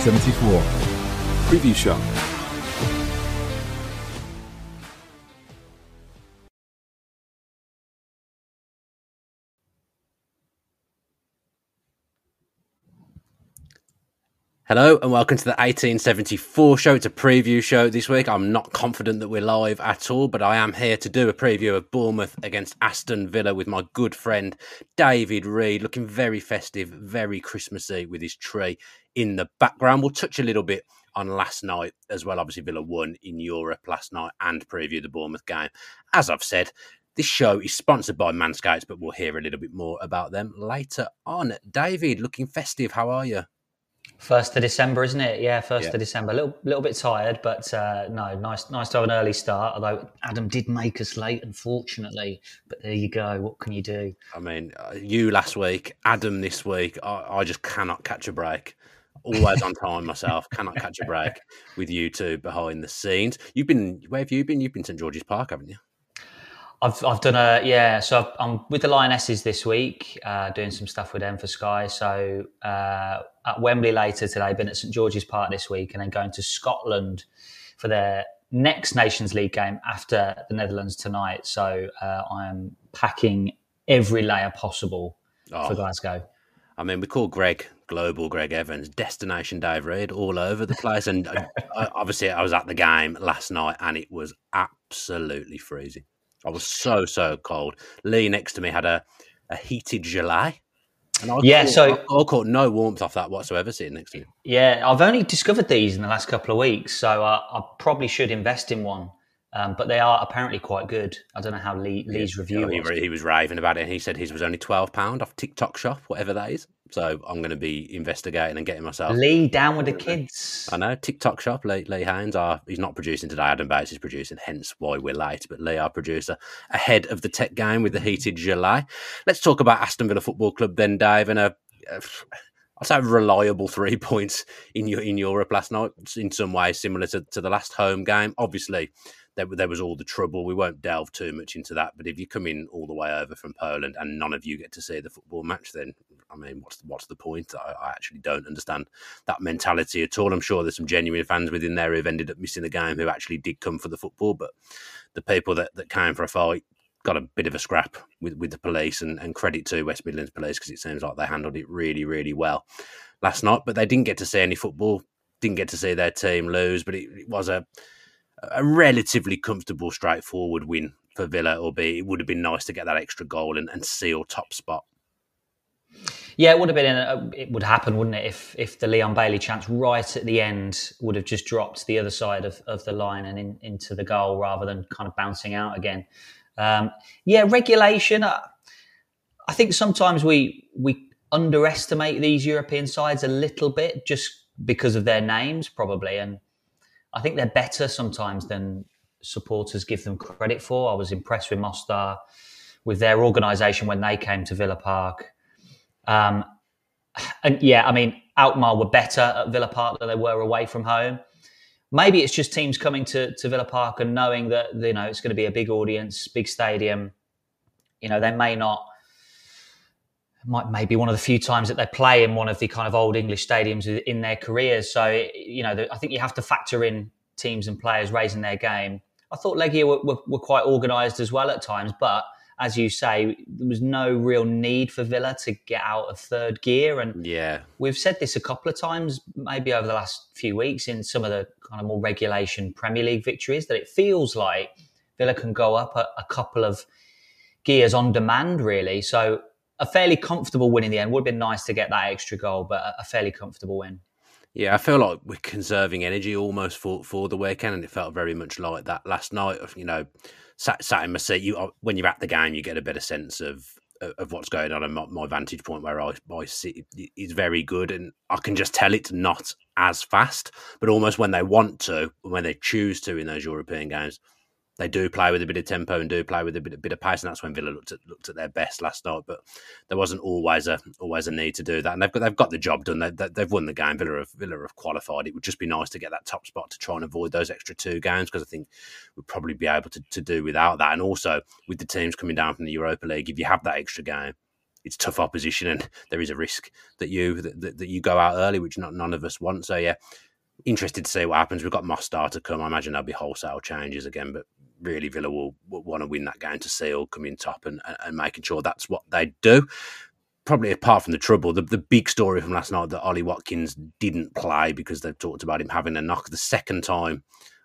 Eighteen seventy four. Preview show. Hello and welcome to the 1874 show. It's a preview show this week. I'm not confident that we're live at all, but I am here to do a preview of Bournemouth against Aston Villa with my good friend David Reed, looking very festive, very Christmassy with his tree in the background. We'll touch a little bit on last night as well. Obviously, Villa won in Europe last night and preview the Bournemouth game. As I've said, this show is sponsored by Manscaped, but we'll hear a little bit more about them later on. David, looking festive. How are you? First of December, isn't it? Yeah, first Yeah. of December. A little, little bit tired, but uh, no, nice, nice to have an early start. Although Adam did make us late, unfortunately. But there you go. What can you do? I mean, uh, you last week, Adam this week. I, I just cannot catch a break. Always on time myself. Cannot catch a break with you two behind the scenes. You've been where have you been? You've been St George's Park, haven't you? I've, I've done a yeah. So I've, I'm with the Lionesses this week, uh, doing some stuff with them for Sky. So uh, at Wembley later today, been at St George's Park this week, and then going to Scotland for their next Nations League game after the Netherlands tonight. So uh, I am packing every layer possible Oh. for Glasgow. I mean, we call Greg Global Greg Evans, Destination Dave Reed, all over the place. And uh, I, obviously, I was at the game last night, and it was absolutely freezing. I was so so cold. Lee next to me had a, a heated gilet. And I Yeah, caught, so- I, I caught no warmth off that whatsoever sitting next to me. Yeah, I've only discovered these in the last couple of weeks, so uh, I probably should invest in one. Um, but they are apparently quite good. I don't know how Lee, Lee's review he, was. he was raving about it. He said his was only twelve pound off TikTok shop, whatever that is. So I'm going to be investigating and getting myself. Lee down with the kids. I know TikTok shop. Lee, Lee Haynes are he's not producing today. Adam Bates is producing, hence why we're late. But Lee, our producer, ahead of the tech game with the heated gilet. Let's talk about Aston Villa Football Club then, Dave, and a. a I'd say reliable three points in your in Europe last night. In some ways, similar to, to the last home game. Obviously, there, there was all the trouble. We won't delve too much into that. But if you come in all the way over from Poland and none of you get to see the football match, then I mean, what's what's the point? I, I actually don't understand that mentality at all. I'm sure there's some genuine fans within there who've ended up missing the game who actually did come for the football, but the people that, that came for a fight got a bit of a scrap with, with the police and, and credit to West Midlands police because it seems like they handled it really, really well last night. But they didn't get to see any football, didn't get to see their team lose, but it, it was a a relatively comfortable, straightforward win for Villa, Or be it would have been nice to get that extra goal and, and seal top spot. Yeah, it would have been. A, it would happen, wouldn't it? If if the Leon Bailey chance right at the end would have just dropped the other side of, of the line and in, into the goal rather than kind of bouncing out again. Um, yeah, regulation. Uh, I think sometimes we we underestimate these European sides a little bit just because of their names, probably, and I think they're better sometimes than supporters give them credit for. I was impressed with Mostar, with their organisation when they came to Villa Park. Um, and yeah, I mean, Alkmaar were better at Villa Park than they were away from home. Maybe it's just teams coming to, to Villa Park and knowing that you know it's going to be a big audience, big stadium. You know, they may not. Might maybe one of the few times that they play in one of the kind of old English stadiums in their careers. So you know, I think you have to factor in teams and players raising their game. I thought Legia were, were, were quite organised as well at times, but as you say, there was no real need for Villa to get out of third gear. And Yeah, we've said this a couple of times, maybe over the last few weeks in some of the kind of more regulation Premier League victories, that it feels like Villa can go up a, a couple of gears on demand, really. So a fairly comfortable win in the end would have been nice to get that extra goal, but a, a fairly comfortable win. Yeah, I feel like we're conserving energy almost for, for the weekend, and it felt very much like that last night. You know, sat, sat in my seat. You uh, when you're at the game, you get a better sense of of what's going on, and my, my vantage point where I, I sit is very good, and I can just tell it's not as fast, but almost when they want to, when they choose to in those European games, they do play with a bit of tempo and do play with a bit, a bit of pace, and that's when Villa looked at looked at their best last night. But there wasn't always a always a need to do that, and they've got they've got the job done. They, they, have won the game. Villa have Villa have qualified. It would just be nice to get that top spot to try and avoid those extra two games because I think we'd probably be able to, to do without that. And also with the teams coming down from the Europa League, if you have that extra game, it's tough opposition, and there is a risk that you that, that you go out early, which not none of us want. So yeah, interested to see what happens. We've got Mostar to come. I imagine there'll be wholesale changes again, but really Villa will, will want to win that game to seal, coming top, and, and making sure that's what they do. Probably apart from the trouble, the, the big story from last night that Ollie Watkins didn't play because they've talked about him having a knock the second time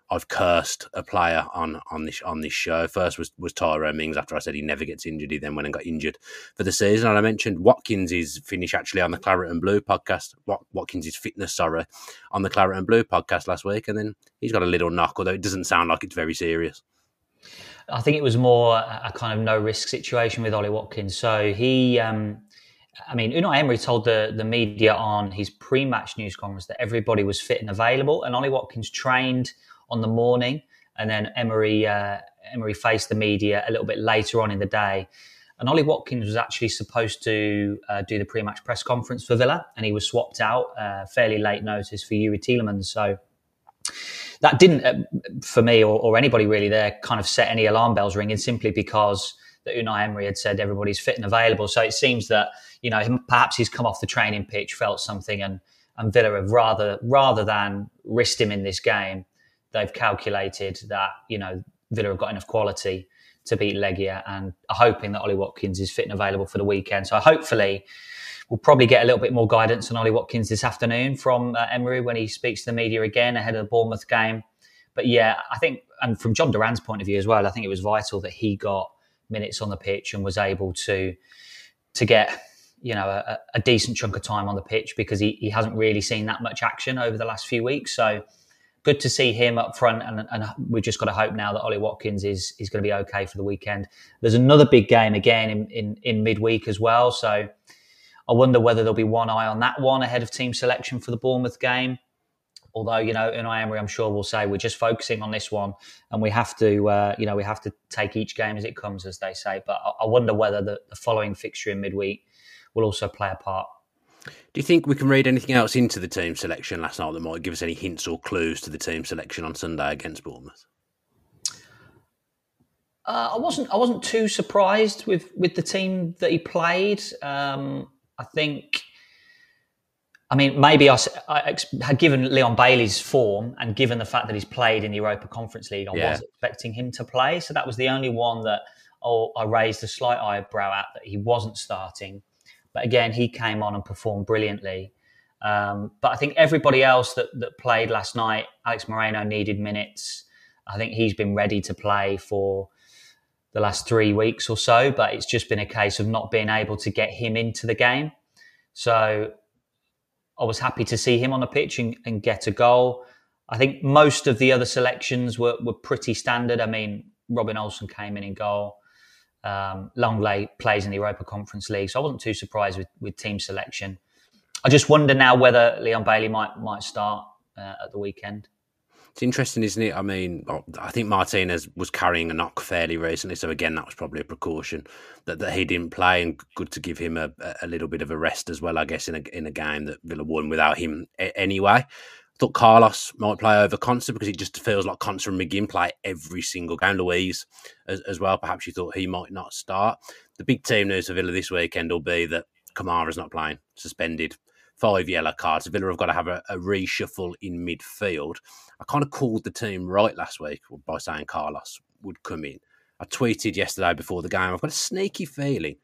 I've cursed a player on on this on this show. First was was Tyrone Mings after I said he never gets injured. He then went and got injured for the season. And I mentioned Watkins' finish actually on the Claret and Blue podcast. Watkins' fitness, sorry, on the Claret and Blue podcast last week, and then he's got a little knock, although it doesn't sound like it's very serious. I think it was more a kind of no risk situation with Ollie Watkins. So he. Um, I mean, Unai Emery told the, the media on his pre match news conference that everybody was fit and available, and Ollie Watkins trained on the morning, and then Emery uh, Emery faced the media a little bit later on in the day. And Ollie Watkins was actually supposed to uh, do the pre-match press conference for Villa, and he was swapped out uh, fairly late notice for Youri Tielemans. So that didn't, uh, for me or, or, anybody really there, kind of set any alarm bells ringing simply because that Unai Emery had said everybody's fit and available. So it seems that you know perhaps he's come off the training pitch, felt something, and and Villa have rather rather than risk him in this game, they've calculated that you know Villa have got enough quality to beat Legia and are hoping that Ollie Watkins is fit and available for the weekend. So hopefully we'll probably get a little bit more guidance on Ollie Watkins this afternoon from uh, Emery when he speaks to the media again ahead of the Bournemouth game. But yeah, I think, and from Jhon Durán's point of view as well, I think it was vital that he got minutes on the pitch and was able to to get you know a, a decent chunk of time on the pitch because he, he hasn't really seen that much action over the last few weeks. So good to see him up front, and, and we've just got to hope now that Ollie Watkins is is going to be okay for the weekend. There's another big game again in in, in midweek as well, so I wonder whether there'll be one eye on that one ahead of team selection for the Bournemouth game. Although you know, Unai Emery, I'm sure will say we're just focusing on this one, and we have to, uh, you know, we have to take each game as it comes, as they say. But I, I wonder whether the, the following fixture in midweek will also play a part. Do you think we can read anything else into the team selection last night that might give us any hints or clues to the team selection on Sunday against Bournemouth? Uh, I wasn't. I wasn't too surprised with with the team that he played. Um, I think. I mean, maybe I, I, had given Leon Bailey's form and given the fact that he's played in the Europa Conference League, I yeah. was expecting him to play. So that was the only one that oh, I raised a slight eyebrow at that he wasn't starting. But again, he came on and performed brilliantly. Um, but I think everybody else that, that played last night, Alex Moreno needed minutes. I think he's been ready to play for the last three weeks or so, but it's just been a case of not being able to get him into the game. So I was happy to see him on the pitch and, and get a goal. I think most of the other selections were, were pretty standard. I mean, Robin Olsen came in in goal. Um, Lenglet plays in the Europa Conference League, so I wasn't too surprised with, with team selection. I just wonder now whether Leon Bailey might might start uh, at the weekend. It's interesting, isn't it? I mean, I think Martinez was carrying a knock fairly recently, so again, that was probably a precaution that, that he didn't play, and good to give him a, a little bit of a rest as well, I guess, in a in a game that Villa won without him anyway thought Carlos might play over Konsa because it just feels like Konsa and McGinn play every single game. Luiz as, as, well. Perhaps you thought he might not start. The big team news for Villa this weekend will be that Kamara's not playing, suspended. Five yellow cards. Villa have got to have a, a reshuffle in midfield. I kind of called the team right last week by saying Carlos would come in. I tweeted yesterday before the game. I've got a sneaky feeling.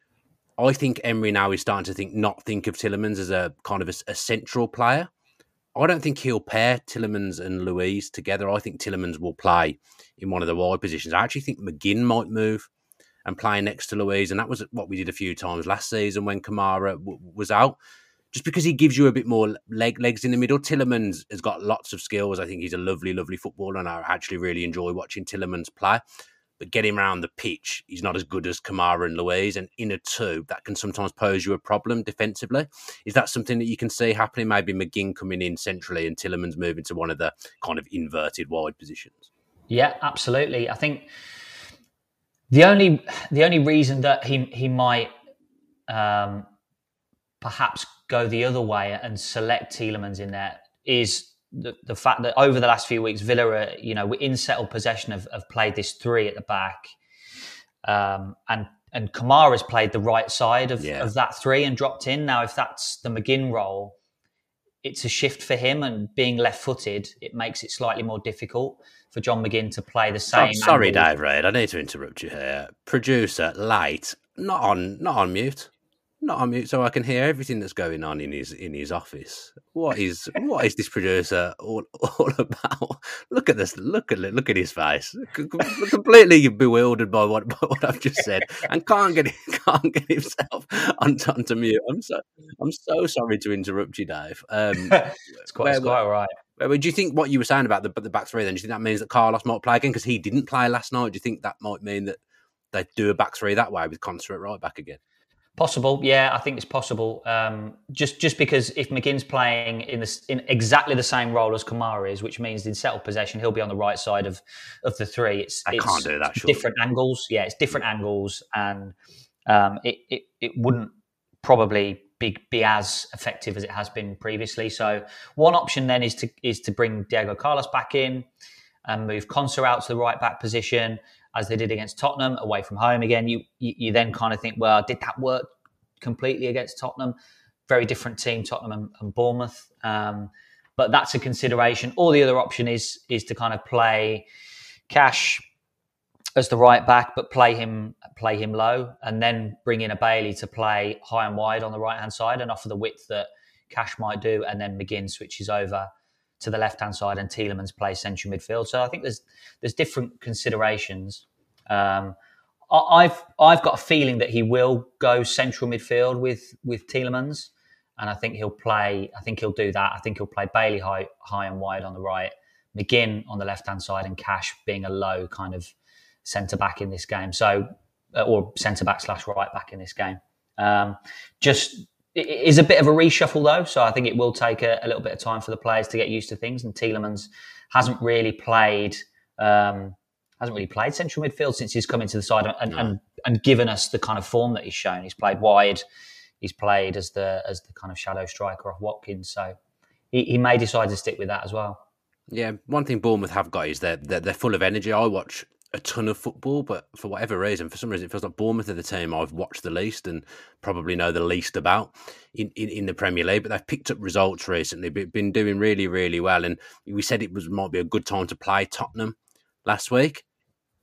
I think Emery now is starting to think not think of Tielemans as a kind of a, a central player. I don't think he'll pair Tielemans and Luiz together. I think Tielemans will play in one of the wide positions. I actually think McGinn might move and play next to Luiz, and that was what we did a few times last season when Kamara w- was out. Just because he gives you a bit more leg legs in the middle. Tielemans has got lots of skills. I think he's a lovely, lovely footballer, and I actually really enjoy watching Tielemans play. But getting around the pitch, he's not as good as Kamara and Luiz. And in a two, that can sometimes pose you a problem defensively. Is that something that you can see happening? Maybe McGinn coming in centrally and Tielemans moving to one of the kind of inverted wide positions. Yeah, absolutely. I think the only the only reason that he he might um, perhaps go the other way and select Tielemans in there is the, the fact that over the last few weeks, Villa, are, you know, we're in settled possession have, have played this three at the back, um, and and Kamara's played the right side of, yeah. of that three and dropped in. Now, if that's the McGinn role, it's a shift for him, and being left-footed, it makes it slightly more difficult for John McGinn to play the same. Oh, sorry, Dave Reed, I need to interrupt you here. Producer, light, not on, not on mute not on mute so I can hear everything that's going on in his in his office. What is what is this producer all, all about? Look at this! Look at look at his face. Completely bewildered by what by what I've just said, and can't get can't get himself onto, onto mute. I'm so I'm so sorry to interrupt you, Dave. Um, it's quite, where, it's quite all right. Where, do you think what you were saying about the the back three? Then do you think that means that Carlos might play again because he didn't play last night? Do you think that might mean that they do a back three that way with Konsa right back again? Possible, yeah, I think it's possible. Um, just just because if McGinn's playing in the, in exactly the same role as Kamara is, which means in settled possession he'll be on the right side of of the three. It's I it's can't do that. Different angles, yeah, it's different angles, and um, it, it it wouldn't probably be be as effective as it has been previously. So one option then is to is to bring Diego Carlos back in and move Konsa out to the right back position as they did against Tottenham away from home again. You, you, you then kind of think, well, did that work completely against Tottenham? Very different team, Tottenham and, and Bournemouth. Um, but that's a consideration. Or the other option is is to kind of play Cash as the right back, but play him play him low, and then bring in a Bailey to play high and wide on the right hand side and offer the width that Cash might do, and then McGinn switches over to the left hand side and Tielemans plays central midfield. So I think there's there's different considerations. Um, I've I've got a feeling that he will go central midfield with with Tielemans, and I think he'll play. I think he'll do that. I think he'll play Bailey high high and wide on the right, McGinn on the left hand side, and Cash being a low kind of centre back in this game. So uh, or centre back slash right back in this game. Um, just it is a bit of a reshuffle though, so I think it will take a, a, little bit of time for the players to get used to things. And Tielemans hasn't really played um, hasn't really played central midfield since he's come into the side and, no. and, and given us the kind of form that he's shown. He's played wide, he's played as the as the kind of shadow striker of Watkins, so he, he may decide to stick with that as well. Yeah, one thing Bournemouth have got is they're, they're, they're full of energy. I watch a ton of football, but for whatever reason, for some reason, it feels like Bournemouth are the team I've watched the least and probably know the least about in, in, in the Premier League. But they've picked up results recently, but been doing really, really well. And we said it was might be a good time to play Tottenham last week.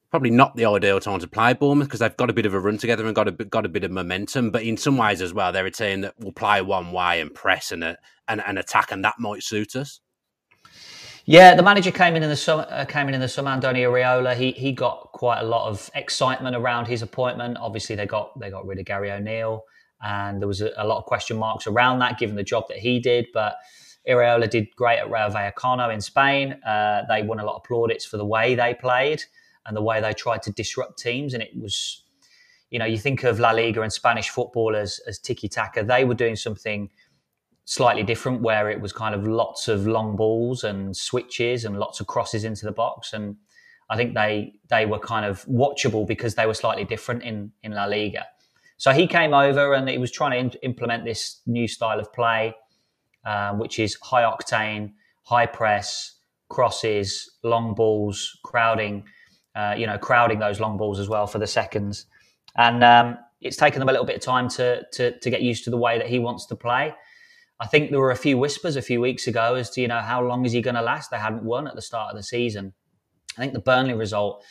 Probably not the ideal time to play Bournemouth because they've got a bit of a run together and got a got a bit of momentum. But in some ways as well, they're a team that will play one way and press and, and, and attack, and that might suit us. Yeah, the manager came in in the summer. Uh, came in in the summer. Andoni Iraola. He he got quite a lot of excitement around his appointment. Obviously, they got they got rid of Gary O'Neill, and there was a, a lot of question marks around that, given the job that he did. But Iraola did great at Rayo Vallecano in Spain. Uh, they won a lot of plaudits for the way they played and the way they tried to disrupt teams. And it was, you know, you think of La Liga and Spanish football as, as tiki taka. They were doing something slightly different where it was kind of lots of long balls and switches and lots of crosses into the box and I think they they were kind of watchable because they were slightly different in in La Liga. So he came over and he was trying to in, implement this new style of play, um, which is high octane, high press, crosses, long balls, crowding, uh, you know, crowding those long balls as well for the seconds. And um, it's taken them a little bit of time to, to to get used to the way that he wants to play. I think there were a few whispers a few weeks ago as to you know how long is he going to last. They hadn't won at the start of the season. I think the Burnley result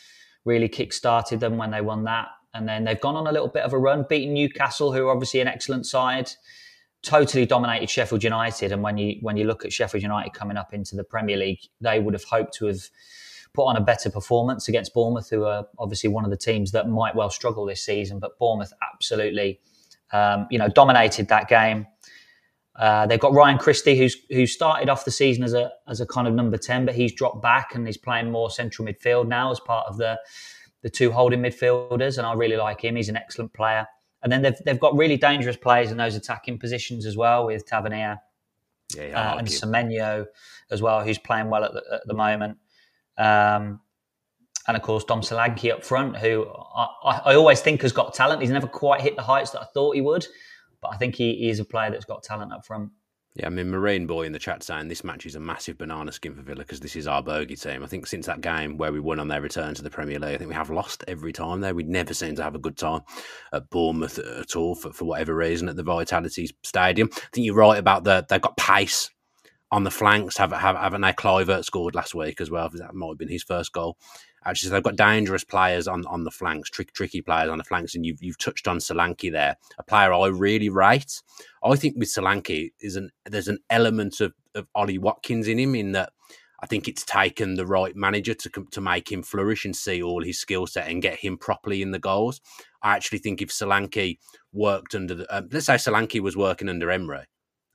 really kick-started them when they won that, and then they've gone on a little bit of a run, beating Newcastle, who are obviously an excellent side. Totally dominated Sheffield United, and when you when you look at Sheffield United coming up into the Premier League, they would have hoped to have put on a better performance against Bournemouth, who are obviously one of the teams that might well struggle this season. But Bournemouth absolutely, um, you know, dominated that game Uh, they've got Ryan Christie, who's who started off the season as a as a kind of number ten, but he's dropped back and he's playing more central midfield now as part of the the two holding midfielders, and I really like him. He's an excellent player. And then they've they've got really dangerous players in those attacking positions as well, with Tavernier yeah, uh, and Semenyo as well, who's playing well at the, at the moment. Um, and of course Dom Solanke up front, who I, I, always think has got talent. He's never quite hit the heights that I thought he would, but I think he, is a player that's got talent up front. Yeah, I mean, Marine Boy in the chat saying this match is a massive banana skin for Villa because this is our bogey team. I think since that game where we won on their return to the Premier League, I think we have lost every time there. We never seem to have a good time at Bournemouth at all for, for whatever reason at the Vitality Stadium. I think you're right about the they've got pace on the flanks. Have, have, haven't they? Kluivert scored last week as well. That might have been his first goal. Actually, they've got dangerous players on, on the flanks, trick, tricky players on the flanks, and you've you've touched on Solanke there, a player I really rate. I think with Solanke is an there's an element of, of Ollie Watkins in him in that I think it's taken the right manager to to make him flourish and see all his skill set and get him properly in the goals. I actually think if Solanke worked under the um, let's say Solanke was working under Emery,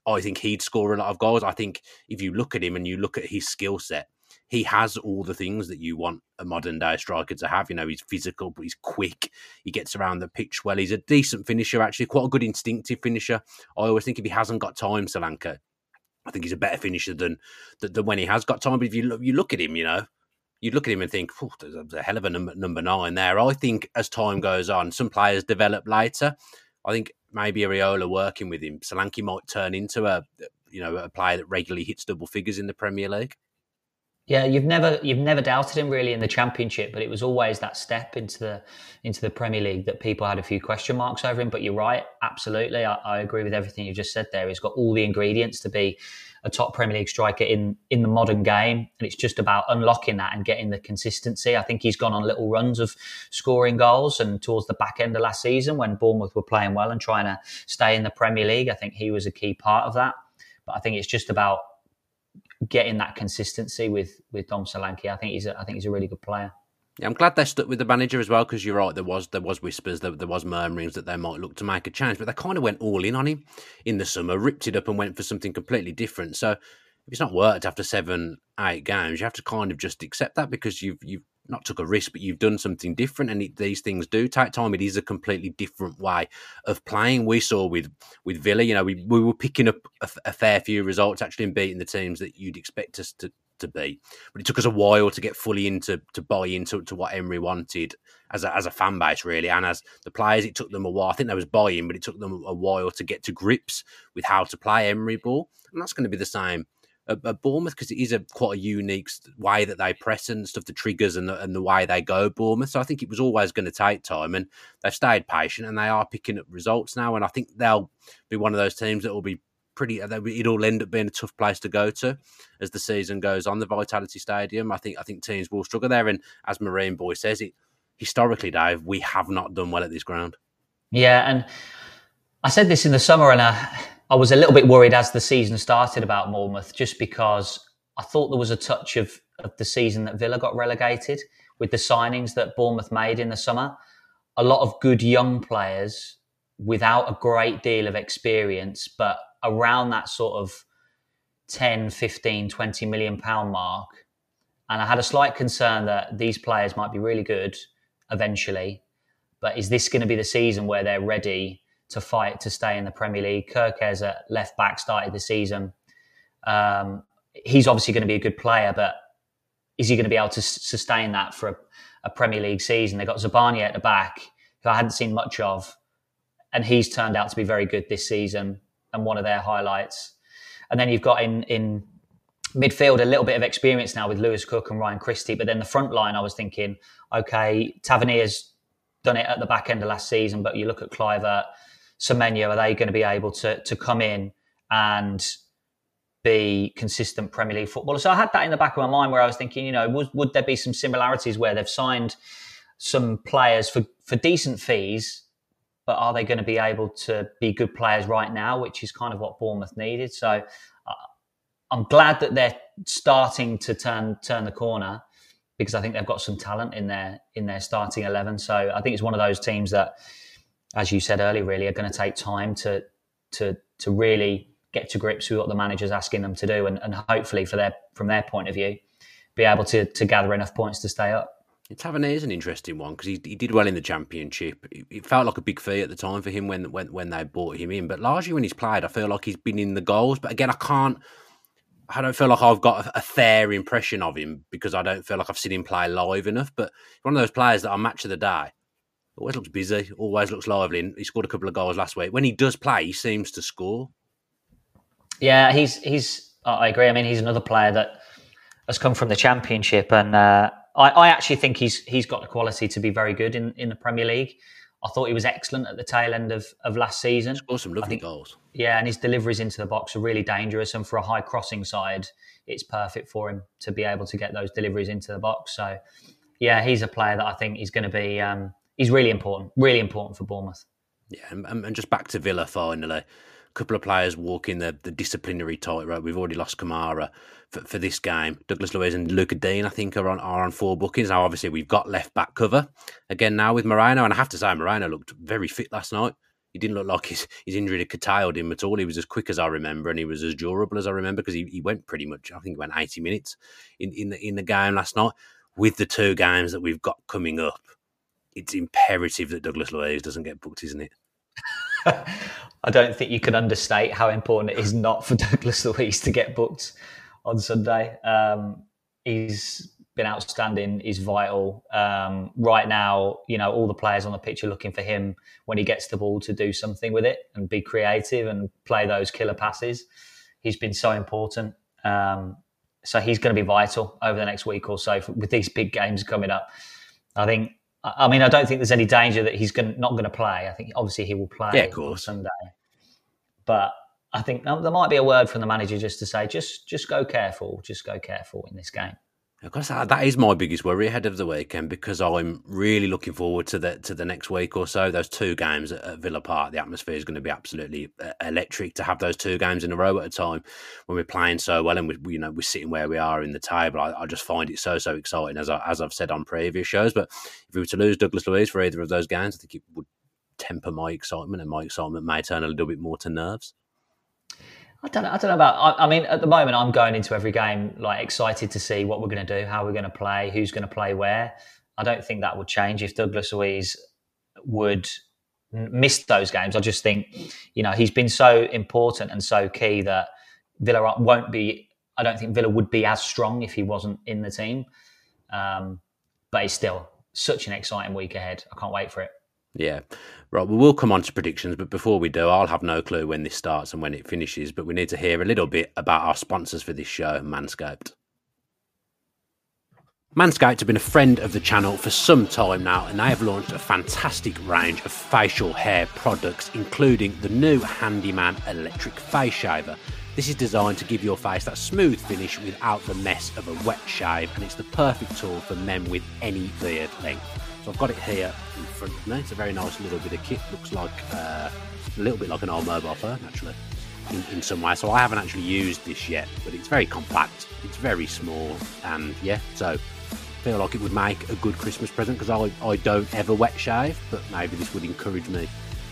I think he'd score a lot of goals. I think if you look at him and you look at his skill set, he has all the things that you want a modern day striker to have. You know, he's physical, but he's quick. He gets around the pitch well. He's a decent finisher, actually, quite a good instinctive finisher. I always think if he hasn't got time, Solanke, I think he's a better finisher than, than, when he has got time. But if you look, you look at him, you know, you look at him and think, there's a, a hell of a number, number nine there. I think as time goes on, some players develop later. I think maybe Iraola working with him, Solanke might turn into a you know a player that regularly hits double figures in the Premier League. Yeah, you've never you've never doubted him really in the Championship, but it was always that step into the into the Premier League that people had a few question marks over him. But you're right, absolutely, I, I agree with everything you just said there. He's got all the ingredients to be a top Premier League striker in in the modern game, and it's just about unlocking that and getting the consistency. I think he's gone on little runs of scoring goals, and towards the back end of last season when Bournemouth were playing well and trying to stay in the Premier League, I think he was a key part of that. But I think it's just about getting that consistency with with Dom Solanke. I think he's a, I think he's a really good player. Yeah, I'm glad they stuck with the manager as well because you're right. There was there was whispers, there, there was murmurings that they might look to make a change, but they kind of went all in on him in the summer, ripped it up, and went for something completely different. So if it's not worked after seven, eight games, you have to kind of just accept that because you've you've not took a risk, but you've done something different, and it, these things do take time. It is a completely different way of playing. We saw with with Villa, you know, we, we were picking up a, a fair few results, actually, in beating the teams that you'd expect us to to be. But it took us a while to get fully into to buy into to what Emery wanted as a, as a fan base, really, and as the players. It took them a while. I think there was buying, but it took them a while to get to grips with how to play Emery ball, and that's going to be the same at, at Bournemouth because it is a quite a unique way that they press and stuff, the triggers and the, and the way they go Bournemouth. So I think it was always going to take time, and they've stayed patient and they are picking up results now. And I think they'll be one of those teams that will be pretty. Uh, it'll end up being a tough place to go to as the season goes on. The Vitality Stadium, I think, I think teams will struggle there. And as Marine Boy says, it historically, Dave, we have not done well at this ground. Yeah, and I said this in the summer, and I, I was a little bit worried as the season started about Bournemouth, just because I thought there was a touch of, of the season that Villa got relegated with the signings that Bournemouth made in the summer. A lot of good young players without a great deal of experience, but around that sort of 10, 15, 20 million pound mark. And I had a slight concern that these players might be really good eventually, but is this going to be the season where they're ready to fight to stay in the Premier League? Kerkez at left back started the season. Um, he's obviously going to be a good player, but is he going to be able to sustain that for a, a Premier League season? They've got Zabarnyi at the back, who I hadn't seen much of, and he's turned out to be very good this season and one of their highlights. And then you've got in in midfield a little bit of experience now with Lewis Cook and Ryan Christie, but then the front line, I was thinking, okay, Tavernier's done it at the back end of last season, but you look at Kluivert, Semenyo, are they going to be able to to come in and be consistent Premier League footballers? So I had that in the back of my mind where I was thinking, you know, would, would there be some similarities where they've signed some players for, for decent fees but are they going to be able to be good players right now, which is kind of what Bournemouth needed. So uh, I'm glad that they're starting to turn turn the corner because I think they've got some talent in their in their starting eleven. So I think it's one of those teams that, as you said earlier, really are going to take time to to to really get to grips with what the manager's asking them to do, and, and hopefully, for their from their point of view, be able to to gather enough points to stay up. Tavernier is an interesting one because he, he did well in the championship. It, felt like a big fee at the time for him when, when when they brought him in. But largely when he's played, I feel like he's been in the goals. But again, I can't. I don't feel like I've got a, fair impression of him because I don't feel like I've seen him play live enough. But one of those players that on match of the day always looks busy, always looks lively. And he scored a couple of goals last week. When he does play, he seems to score. Yeah, he's he's. I agree. I mean, he's another player that has come from the championship, and uh, I, I, actually think he's he's got the quality to be very good in, in the Premier League. I thought he was excellent at the tail end of, of last season. Scored some lovely think, goals. Yeah, and his deliveries into the box are really dangerous. And for a high crossing side, it's perfect for him to be able to get those deliveries into the box. So, yeah, he's a player that I think is going to be um, he's really important, really important for Bournemouth. Yeah, and, and just back to Villa finally A couple of players walking the, the disciplinary tightrope. We've already lost Kamara for, for this game. Douglas Luiz and Lucas Digne, I think, are on are on four bookings. Now, obviously, we've got left back cover again now with Moreno. And I have to say, Moreno looked very fit last night. He didn't look like his, his injury had curtailed him at all. He was as quick as I remember, and he was as durable as I remember because he, he went pretty much, I think, he went 80 minutes in, in, the, in the game last night. With the two games that we've got coming up, it's imperative that Douglas Luiz doesn't get booked, isn't it? I don't think you can understate how important it is not for Douglas Luiz to get booked on Sunday. Um, he's been outstanding. He's vital. Um, right now, you know, all the players on the pitch are looking for him when he gets the ball to do something with it and be creative and play those killer passes. He's been so important. Um, so he's going to be vital over the next week or so with these big games coming up. I think I mean, I don't think there's any danger that he's going not going to play. I think obviously he will play yeah, of course. Sunday, but I think um, there might be a word from the manager just to say, just just go careful, just go careful in this game. Because that is my biggest worry ahead of the weekend because I'm really looking forward to the to the next week or so. Those two games at, Villa Park, the atmosphere is going to be absolutely uh, electric. To have those two games in a row at a time when we're playing so well and we, you know we're sitting where we are in the table, I, I just find it so so exciting. As I, as I've said on previous shows, but if we were to lose Douglas Luiz for either of those games, I think it would temper my excitement, and my excitement may turn a little bit more to nerves. I don't know. I don't know about. I, I, mean, at the moment, I'm going into every game like excited to see what we're going to do, how we're going to play, who's going to play where. I don't think that would change if Douglas Luiz would miss those games. I just think, you know, he's been so important and so key that Villa won't be. I don't think Villa would be as strong if he wasn't in the team. Um, but it's still such an exciting week ahead. I can't wait for it. Yeah. Right, well, we'll come on to predictions, but before we do, I'll have no clue when this starts and when it finishes, but we need to hear a little bit about our sponsors for this show, Manscaped. Manscaped have been a friend of the channel for some time now, and they have launched a fantastic range of facial hair products, including the new Handyman electric face shaver. This is designed to give your face that smooth finish without the mess of a wet shave, and it's the perfect tool for men with any beard length. So I've got it here It's a very nice little bit of kit. Looks like uh, a little bit like an old mobile phone, actually, in, in some way. So I haven't actually used this yet, but it's very compact. It's very small, and yeah, so feel like it would make a good Christmas present because I, I don't ever wet shave, but maybe this would encourage me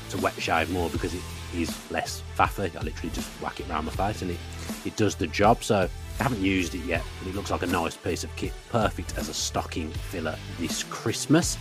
to wet shave more because it is less faffy. I literally just whack it around my face and it, it does the job. So I haven't used it yet, but it looks like a nice piece of kit, perfect as a stocking filler this Christmas.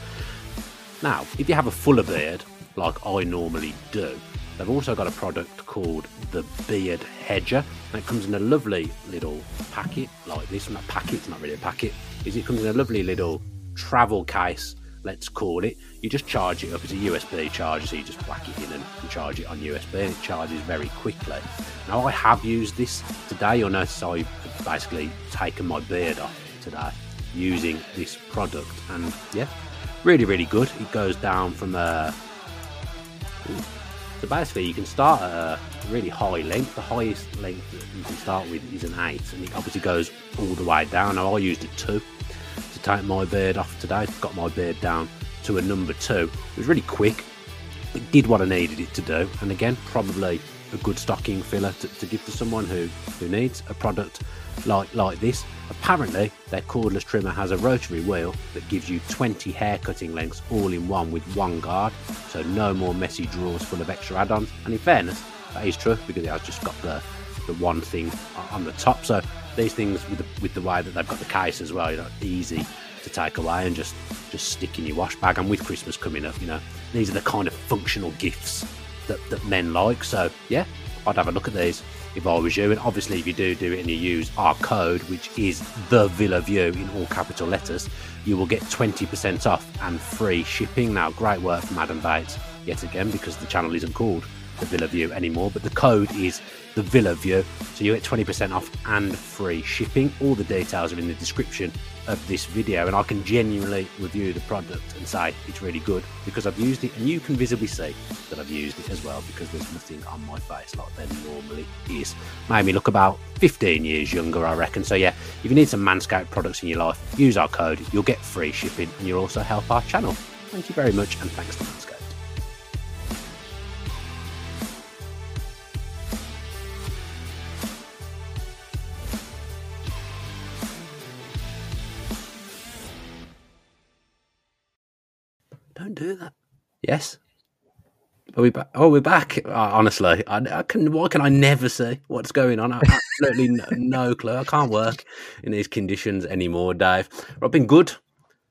Now, if you have a fuller beard, like I normally do, they've also got a product called the Beard Hedger. And it comes in a lovely little packet like this. Not packet, it's not really a packet. Is it comes in a lovely little travel case let's call it. You just charge it up. It's a USB charger, so you just whack it in and, charge it on USB, and it charges very quickly. Now, I have used this today. You'll notice I've basically taken my beard off today using this product, and yeah, really, really good. It goes down from a. So basically, you can start at a really high length. The highest length that you can start with is an 8, and it obviously goes all the way down. Now, I used a 2, to take my beard off today. Got my beard down to a number two. It was really quick. It did what I needed it to do. And again, probably a good stocking filler to, to give to someone who, who needs a product like like this. Apparently, their cordless trimmer has a rotary wheel that gives you 20 hair cutting lengths all in one with one guard, so no more messy drawers full of extra add-ons. And in fairness, that is true because it has just got the the one thing on the top. So these things with the, with the way that they've got the case as well, you know, easy to take away and just just stick in your wash bag. And with Christmas coming up, you know, these are the kind of functional gifts that, that men like. So yeah, I'd have a look at these if I was you. And obviously, if you do do it and you use our code, which is the Villa View in all capital letters, you will get 20% off and free shipping. Now, great work from Adam Bates yet again because the channel isn't called the Villa View anymore, but the code is the Villa View. So you get 20% off and free shipping. All the details are in the description of this video, and I can genuinely review the product and say it's really good because I've used it, and you can visibly see that I've used it as well because there's nothing on my face like there normally is. Made me look about 15 years younger, I reckon. So, yeah, if you need some Manscaped products in your life, use our code, you'll get free shipping, and you'll also help our channel. Thank you very much, and thanks to Manscaped. Do that. Yes. Are we back? Oh, we're back. Uh, honestly, I, I, can. Why can I never see what's going on? I absolutely no, no, clue. I can't work in these conditions anymore, Dave. I've been good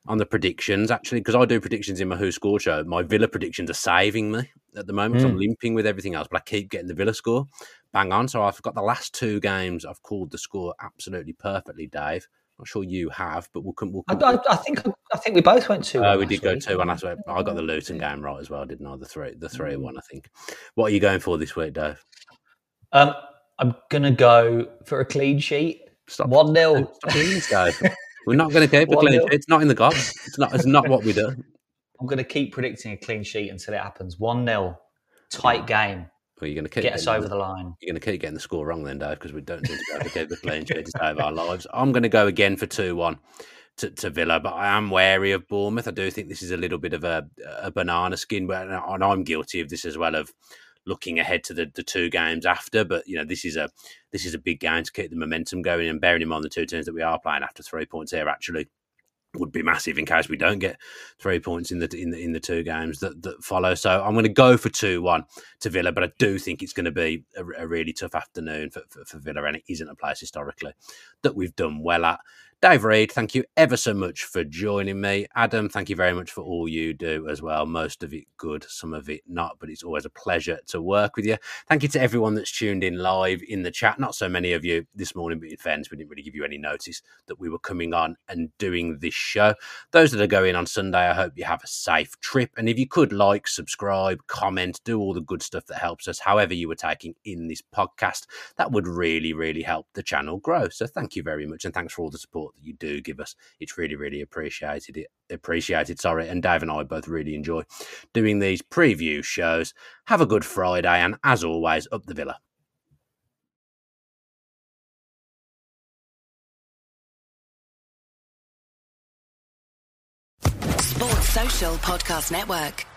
on the predictions actually because I do predictions in my Who Score show. My Villa predictions are saving me at the moment. Mm. I'm limping with everything else, but I keep getting the Villa score bang on. So I've got the last two games. I've called the score absolutely perfectly, Dave. Not sure you have, but we'll come. We'll come I, I, think I think we both went to. Uh, we did go to one. I got the Luton game right as well, didn't I? The three, the three mm. one. I think. What are you going for this week, Dave? Um, I'm gonna go for a clean sheet. Stop. One 0 Please, Dave. We're not going to go for clean sheet. It's not in the gods. It's not. It's not what we do. I'm going to keep predicting a clean sheet until it happens. One 0 tight game. Well, you're going to keep get us over the, line. You're going to keep getting the score wrong then, Dave, because we don't seem to be able to get the clean to save our lives. I'm going to go again for two one. To, to, Villa, but I am wary of Bournemouth. I do think this is a little bit of a, a banana skin, but and I'm guilty of this as well of looking ahead to the, the two games after. But you know, this is a this is a big game to keep the momentum going, and bearing in mind the two teams that we are playing after three points here actually would be massive in case we don't get three points in the in the in the two games that, that follow. So I'm going to go for two one to Villa, but I do think it's going to be a, a really tough afternoon for, for, for Villa, and it isn't a place historically that we've done well at. Dave Reed, thank you ever so much for joining me. Adam, thank you very much for all you do as well. Most of it good, some of it not, but it's always a pleasure to work with you. Thank you to everyone that's tuned in live in the chat. Not so many of you this morning, but in fairness, we didn't really give you any notice that we were coming on and doing this show. Those that are going on Sunday, I hope you have a safe trip. And if you could like, subscribe, comment, do all the good stuff that helps us, however you were taking in this podcast, that would really, really help the channel grow. So thank you very much. And thanks for all the support support that you do give us. It's really, really appreciated. It appreciated. Sorry, and Dave and I both really enjoy doing these preview shows. Have a good Friday, and as always, up the Villa. Sports Social Podcast Network.